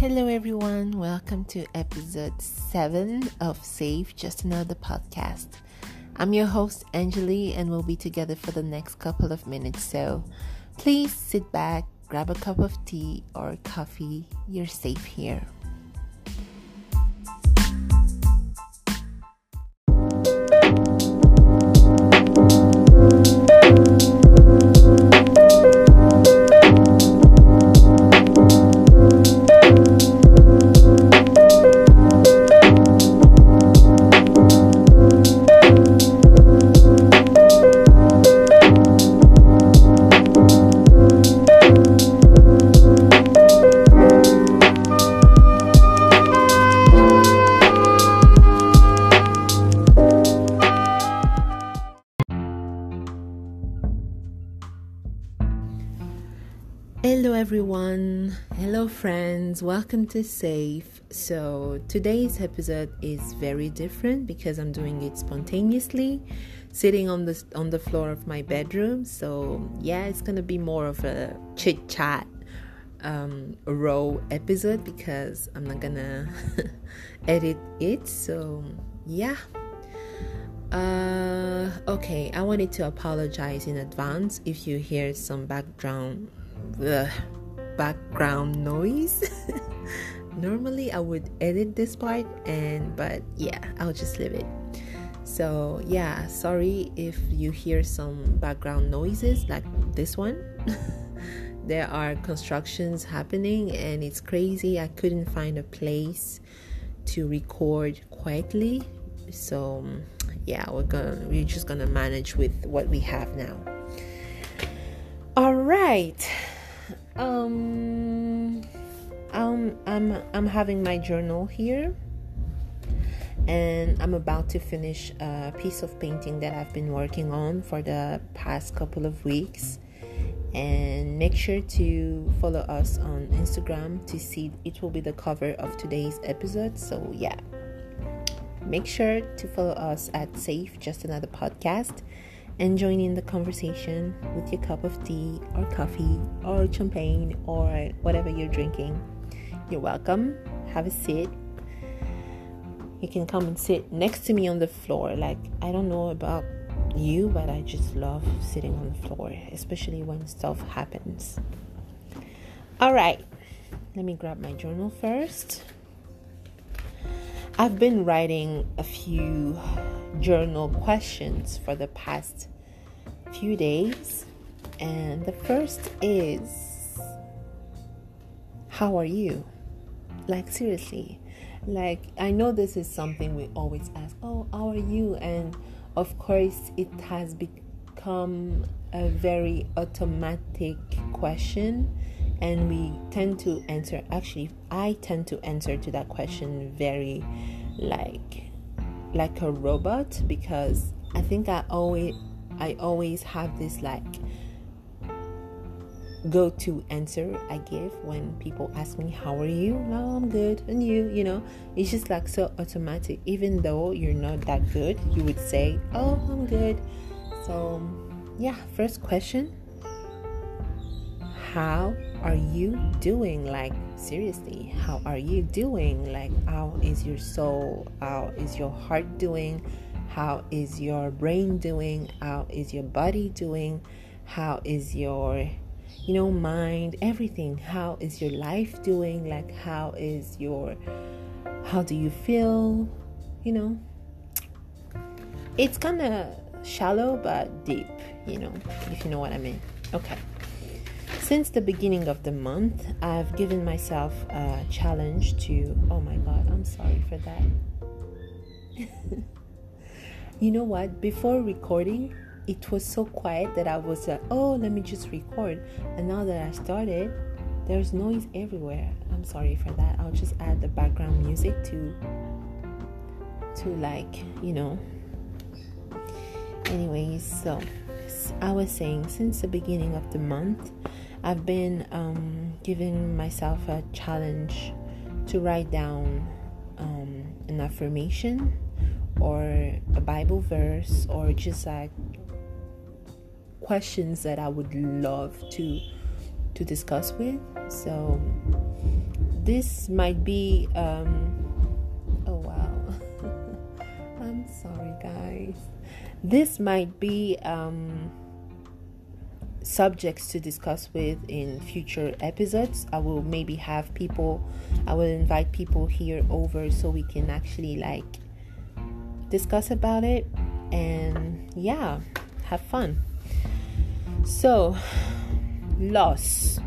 Hello, everyone. Welcome to episode 7 of Safe Just Another Podcast. I'm your host, Angeli, and we'll be together for the next couple of minutes. So please sit back, grab a cup of tea or coffee. You're safe here. Friends. Welcome to Safe. So, today's episode is very different because I'm doing it spontaneously, sitting on the on the floor of my bedroom. So, yeah, it's gonna be more of a chit chat, um, raw episode because I'm not gonna edit it. So, yeah. Uh, okay, I wanted to apologize in advance if you hear some background the background noise. Normally I would edit this part and but yeah, I'll just leave it. So, yeah, sorry if you hear some background noises like this one. there are constructions happening and it's crazy. I couldn't find a place to record quietly. So, yeah, we're going to we're just going to manage with what we have now. All right. Um, um, I'm I'm having my journal here, and I'm about to finish a piece of painting that I've been working on for the past couple of weeks. And make sure to follow us on Instagram to see it will be the cover of today's episode. So yeah, make sure to follow us at Safe Just Another Podcast and join in the conversation with your cup of tea or coffee or champagne or whatever you're drinking. You're welcome. Have a seat. You can come and sit next to me on the floor. Like, I don't know about you, but I just love sitting on the floor, especially when stuff happens. All right, let me grab my journal first. I've been writing a few journal questions for the past few days, and the first is How are you? Like, seriously. Like, I know this is something we always ask, Oh, how are you? And of course, it has become a very automatic question and we tend to answer actually i tend to answer to that question very like like a robot because i think i always i always have this like go to answer i give when people ask me how are you? No i'm good. And you? you know? It's just like so automatic. Even though you're not that good you would say oh i'm good. So yeah first question how are you doing? Like, seriously, how are you doing? Like, how is your soul? How is your heart doing? How is your brain doing? How is your body doing? How is your, you know, mind? Everything. How is your life doing? Like, how is your, how do you feel? You know, it's kind of shallow but deep, you know, if you know what I mean. Okay. Since the beginning of the month, I've given myself a challenge to. Oh my god, I'm sorry for that. you know what? Before recording, it was so quiet that I was like, oh, let me just record. And now that I started, there's noise everywhere. I'm sorry for that. I'll just add the background music to to like, you know. Anyways, so I was saying since the beginning of the month, I've been um, giving myself a challenge to write down um, an affirmation or a Bible verse or just like questions that I would love to to discuss with. So this might be um oh wow i'm sorry guys this might be um subjects to discuss with in future episodes. I will maybe have people i will invite people here over so we can actually like discuss about it and yeah have fun. So loss.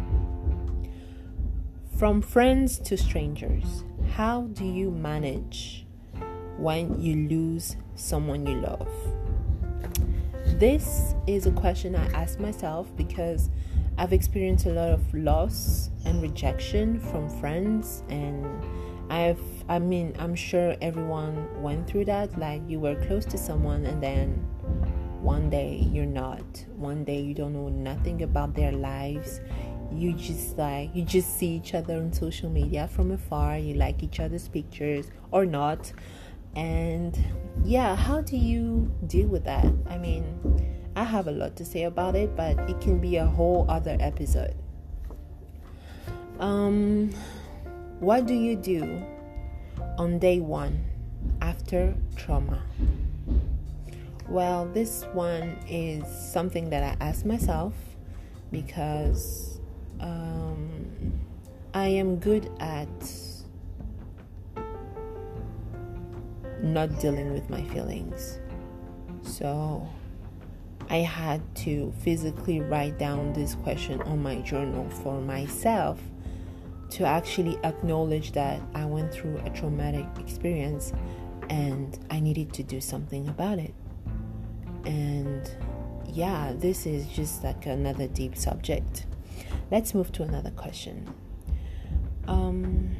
From friends to strangers, how do you manage when you lose someone you love? This is a question I ask myself because I've experienced a lot of loss and rejection from friends and I've I mean I'm sure everyone went through that. Like you were close to someone and then one day you're not. One day you don't know nothing about their lives. You just like you just see each other on social media from afar. You like each other's pictures or not and yeah how do you deal with that? I mean i have a lot to say about it but it can be a whole other episode. Um what do you do on day one after trauma? Well this one is something that i ask myself because um, I am good at not dealing with my feelings. So I had to physically write down this question on my journal for myself to actually acknowledge that I went through a traumatic experience and I needed to do something about it. And yeah, this is just like another deep subject. Let's move to another question. Um,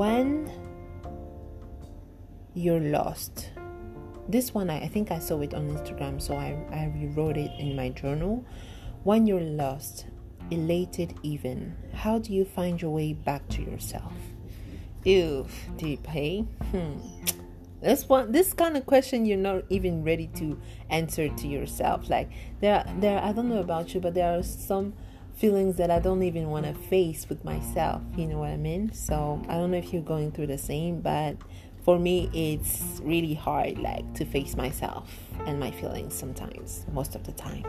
when you're lost, this one I, think I saw it on Instagram, so I, I rewrote it in my journal. When you're lost, elated even, how do you find your way back to yourself? Ew, deep, hey? Hmm. This one, this kind of question, you're not even ready to answer to yourself. Like there, there. I don't know about you, but there are some feelings that I don't even want to face with myself. You know what I mean? So I don't know if you're going through the same, but for me, it's really hard, like to face myself and my feelings sometimes, most of the time.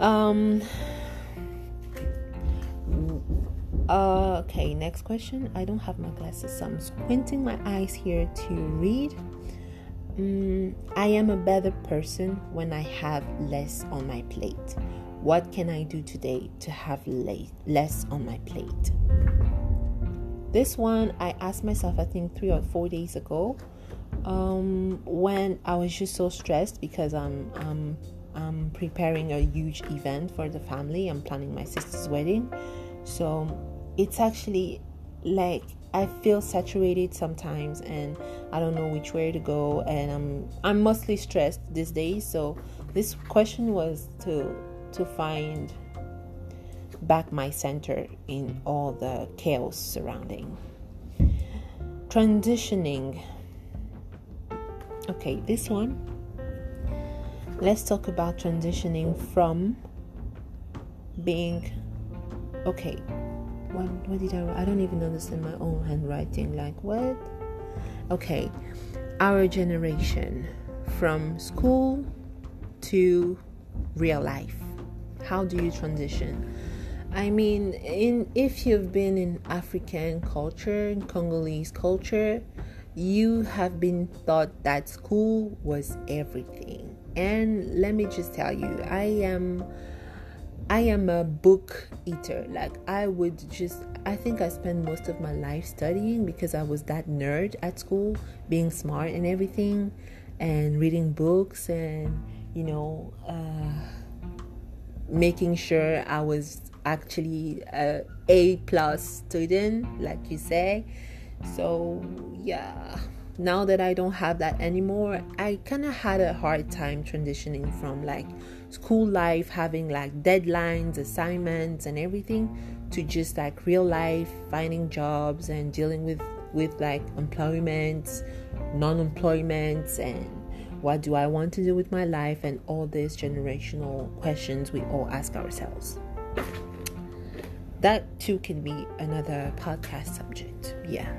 Um uh, okay, next question. I don't have my glasses, so I'm squinting my eyes here to read. Mm, I am a better person when I have less on my plate. What can I do today to have less on my plate? This one I asked myself, I think, three or four days ago um, when I was just so stressed because I'm, I'm, I'm preparing a huge event for the family. I'm planning my sister's wedding. So it's actually like I feel saturated sometimes and I don't know which way to go and I'm I'm mostly stressed these days so this question was to to find back my center in all the chaos surrounding transitioning okay this one let's talk about transitioning from being okay what what did I I don't even understand my own handwriting. Like what? Okay. Our generation from school to real life. How do you transition? I mean, in if you've been in African culture, in Congolese culture, you have been taught that school was everything. And let me just tell you, I am I am a book eater. Like I would just I think I spent most of my life studying because I was that nerd at school, being smart and everything and reading books and you know uh, making sure I was actually a A plus student like you say. So yeah, now that I don't have that anymore, I kind of had a hard time transitioning from like school life, having like deadlines, assignments, and everything, to just like real life, finding jobs and dealing with with like employment, non-employment, and What do I want to do with my life? And all these generational questions we all ask ourselves. That too can be another podcast subject. Yeah.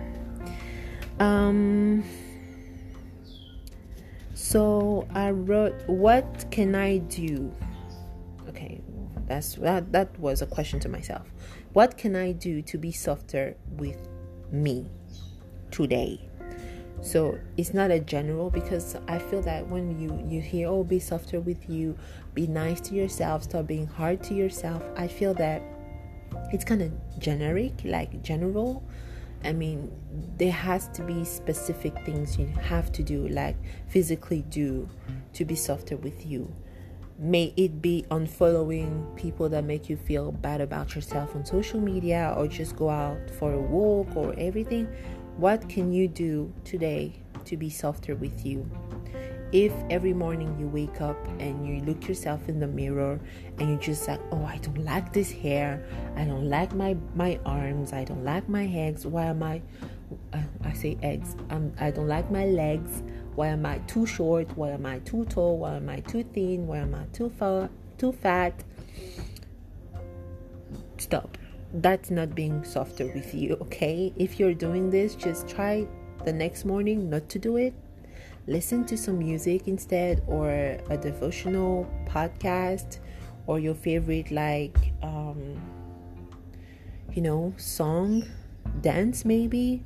Um so I wrote what can I do? Okay, that's that that was a question to myself. What can I do to be softer with me today? So it's not a general because I feel that when you you hear oh be softer with you, be nice to yourself, stop being hard to yourself. I feel that it's kind of generic, like general. I mean, there has to be specific things you have to do, like physically do, to be softer with you. May it be unfollowing people that make you feel bad about yourself on social media, or just go out for a walk, or everything what can you do today to be softer with you? If every morning you wake up and you look yourself in the mirror and you just like, oh, I don't like this hair, I don't like my my arms, I don't like my legs. Why am I? Uh, I say eggs. Um, I don't like my legs. Why am I too short? Why am I too tall? Why am I too thin? Why am I too far? Too fat? Stop that's not being softer with you, okay? If you're doing this, just try the next morning not to do it. Listen to some music instead, or a devotional podcast, or your favorite, like, um, you know, song, dance maybe.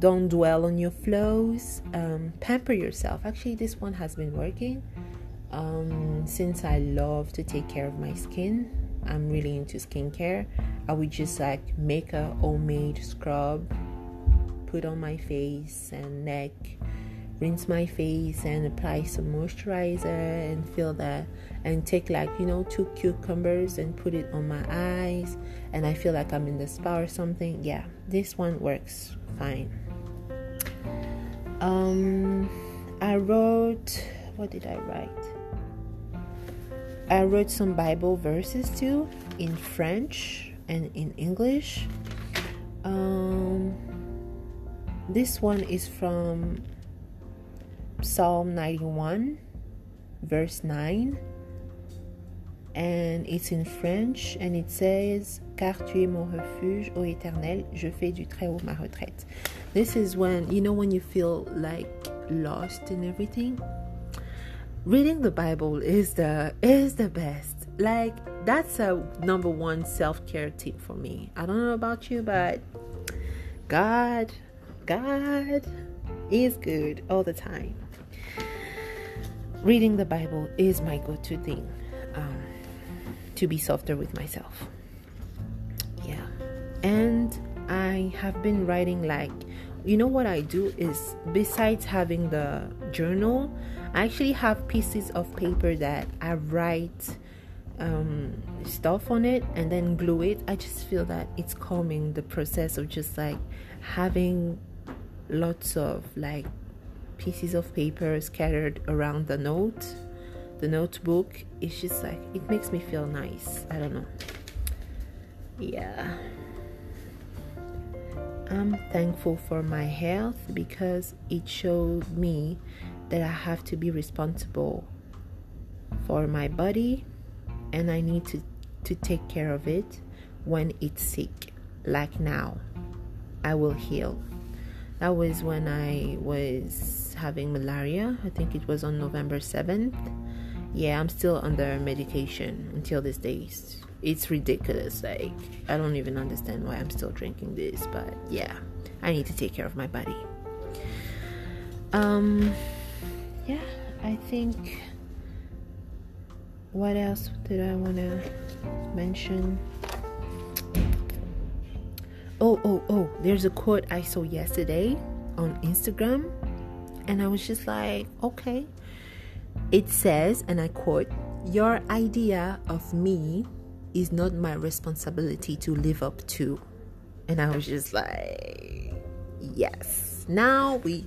Don't dwell on your flows. Um, pamper yourself. Actually, this one has been working. Um, since I love to take care of my skin, I'm really into skincare. I would just like make a homemade scrub, put on my face and neck, rinse my face and apply some moisturizer and feel that and take like you know two cucumbers and put it on my eyes and I feel like I'm in the spa or something. Yeah, this one works fine. Um I wrote what did I write? I wrote some Bible verses too in French and in English. Um, this one is from Psalm 91, verse 9, and it's in French and it says Car tu es mon refuge, ô éternel, je fais du très haut ma retraite. This is when, you know, when you feel like lost in everything reading the bible is the is the best like that's a number one self-care tip for me. I don't know about you but god god is good all the time. Reading the bible is my go-to thing um, to be softer with myself. Yeah. And i have been writing like you know what i do is besides having the journal I actually have pieces of paper that I write um, stuff on it and then glue it. I just feel that it's calming the process of just like having lots of like pieces of paper scattered around the note, the notebook. It's just like it makes me feel nice. I don't know. Yeah. I'm thankful for my health because it showed me that I have to be responsible for my body and I need to, to take care of it when it's sick. Like now, I will heal. That was when I was having malaria. I think it was on November 7th. Yeah, I'm still under medication until these days. It's ridiculous. Like, I don't even understand why I'm still drinking this, but yeah, I need to take care of my body. Um, yeah, I think. What else did I want to mention? Oh, oh, oh, there's a quote I saw yesterday on Instagram, and I was just like, okay. It says, and I quote, Your idea of me is not my responsibility to live up to. And I was just like, yes. Now we,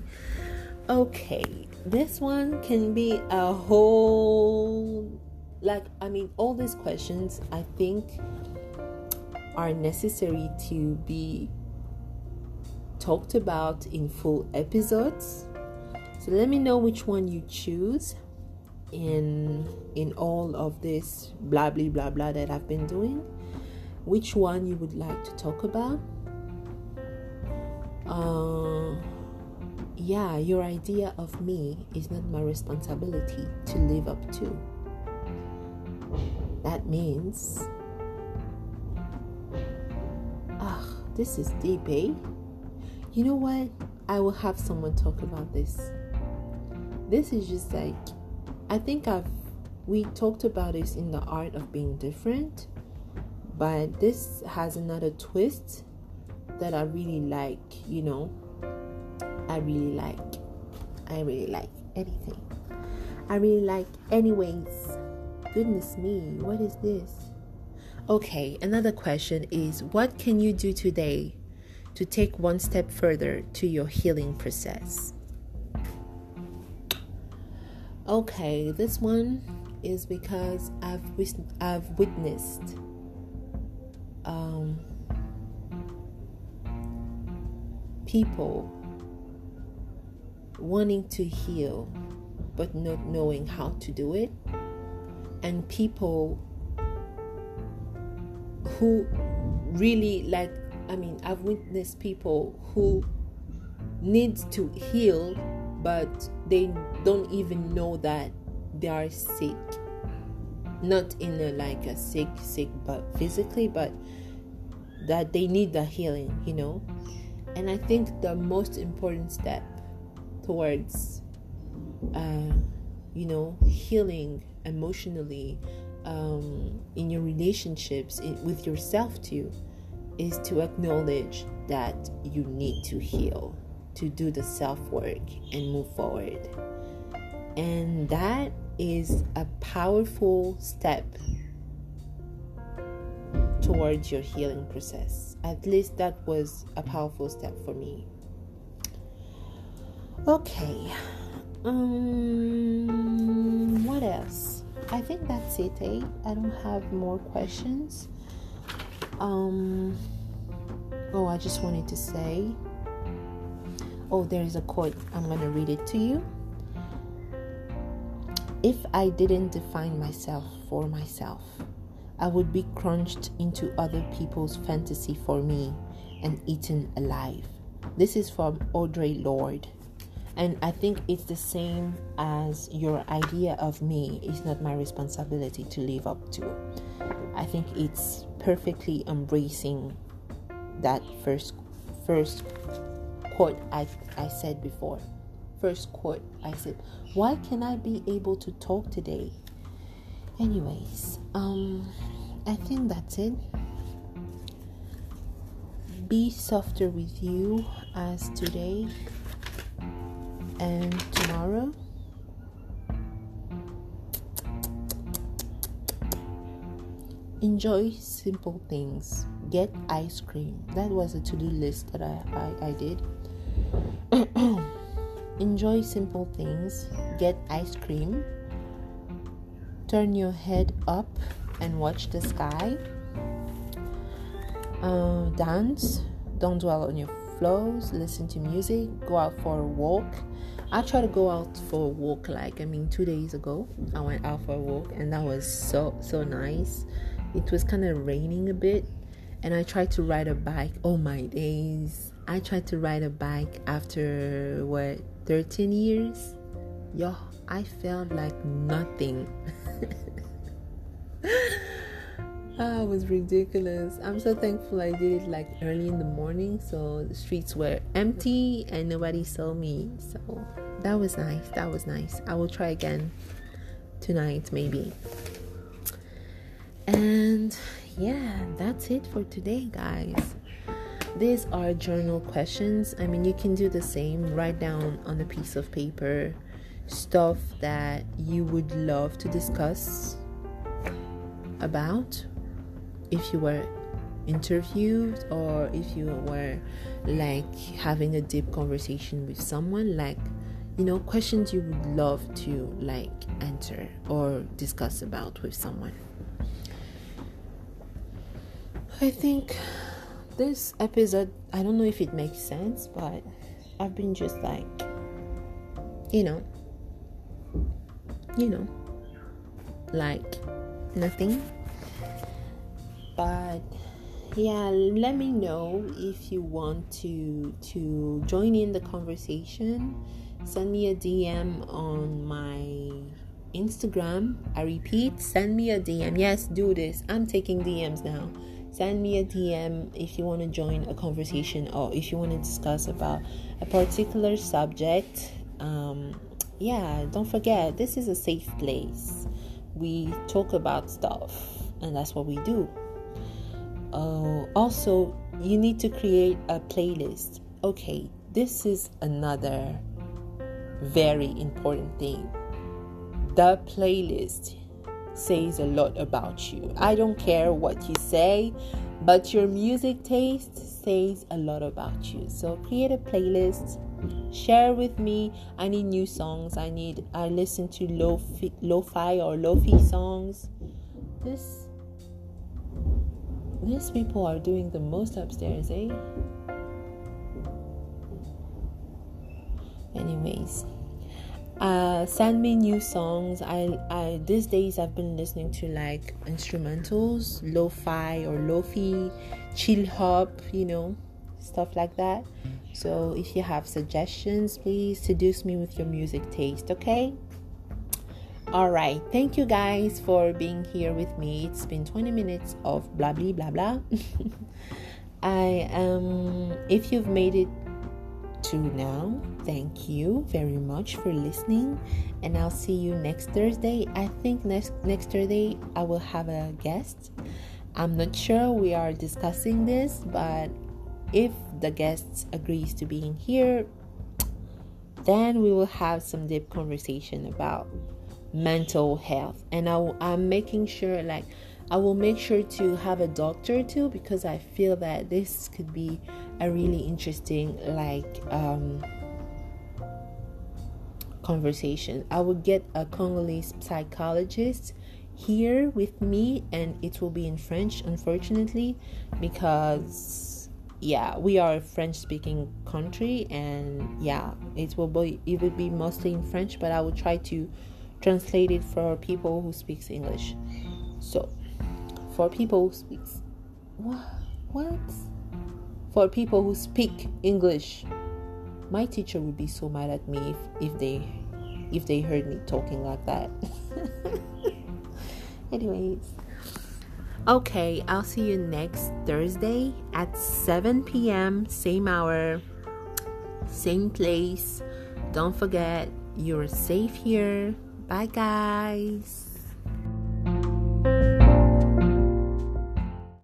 okay, this one can be a whole like i mean all these questions i think are necessary to be talked about in full episodes So let me know which one you choose in in all of this blah blah blah blah that I've been doing. Which one you would like to talk about? Uh, yeah, your idea of me is not my responsibility to live up to. Means, ah, this is deep, eh? You know what? I will have someone talk about this. This is just like, I think I've, we talked about this in the art of being different, but this has another twist that I really like, you know. I really like. I really like anything. I really like anyways. Goodness me, what is this? Okay, another question is what can you do today to take one step further to your healing process? Okay, this one is because I've I've witnessed um, people wanting to heal but not knowing how to do it, and people who really like I mean, I've witnessed people who need to heal but they don't even know that they are sick. Not in a like a sick sick but physically but that they need the healing, you know. And I think the most important step towards, uh, you know, healing emotionally um, in your relationships in, with yourself too is to acknowledge that you need to heal, to do the self work and move forward. And that is a powerful step towards your healing process. At least that was a powerful step for me. Okay. Um what else? I think that's it, eh? I don't have more questions. Um Oh, I just wanted to say Oh, there is a quote. I'm to read it to you. If I didn't define myself for myself, I would be crunched into other people's fantasy for me and eaten alive. This is from Audre Lorde. And I think it's the same as your idea of me is not my responsibility to live up to. I think it's perfectly embracing that first first quote I, I said before. First quote I said, Why can I be able to talk today? anyways um i think that's it be softer with you as today and tomorrow? Enjoy simple things. Get ice cream. That was a to-do list that i, I, I did. Enjoy simple things. Get ice cream. Turn your head up and watch the sky. Uh, dance, don't dwell on your flows, listen to music, go out for a walk. I tried to go out for a walk like I mean 2 days ago. I went out for a walk and that was so so nice. It was kind of raining a bit and I tried to ride a bike. Oh my days. I tried to ride a bike after what 13 years. Yo, I felt like nothing. ah, it was ridiculous. I'm so thankful I did it like early in the morning so the streets were empty and nobody saw me. So that was nice. That was nice. I will try again tonight, maybe. And yeah, that's it for today, guys. These are journal questions. I mean, you can do the same. Write down on a piece of paper stuff that you would love to discuss about if you were interviewed or if you were like having a deep conversation with someone like you know questions you would love to like answer or discuss about with someone i think this episode i don't know if it makes sense but i've been just like you know, you know, like nothing. But yeah, let me know if you want to to join in the conversation. Send me a DM on my Instagram. I repeat, send me a DM. Yes, do this. I'm taking DMs now. Send me a DM if you want to join a conversation or if you want to discuss about a particular subject. Um, yeah, don't forget, this is a safe place. We talk about stuff, and that's what we do. Uh, also, you need to create a playlist. Okay, this is another very important thing. The playlist says a lot about you. I don't care what you say, but your music taste says a lot about you. So create a playlist, share with me. I need new songs. I need I listen to lo-fi, lo-fi or lo-fi songs. This these people are doing the most upstairs, eh? Anyways, uh, send me new songs. I, I these days I've been listening to like instrumentals, lo-fi or lo-fi, chill hop, you know, stuff like that. So if you have suggestions, please seduce me with your music taste, okay? All right. Thank you guys for being here with me. It's been 20 minutes of blah blah blah blah. I um if you've made it to now, thank you very much for listening and I'll see you next Thursday. I think next next Thursday I will have a guest. I'm not sure we are discussing this, but if the guest agrees to being here, then we will have some deep conversation about mental health. And I, i'm making sure like i will make sure to have a doctor too because i feel that this could be a really interesting like um conversation. I will get a congolese psychologist here with me and it will be in french unfortunately because yeah we are a french speaking country and yeah it will be it will be mostly in french but i will try to translated for people who speaks English. So, for people who speaks what what for people who speak English, my teacher would be so mad at me if, if they if they heard me talking like that. Anyways, okay, I'll see you next Thursday at 7 p.m. same hour, same place. Don't forget, you're safe here. Bye, guys.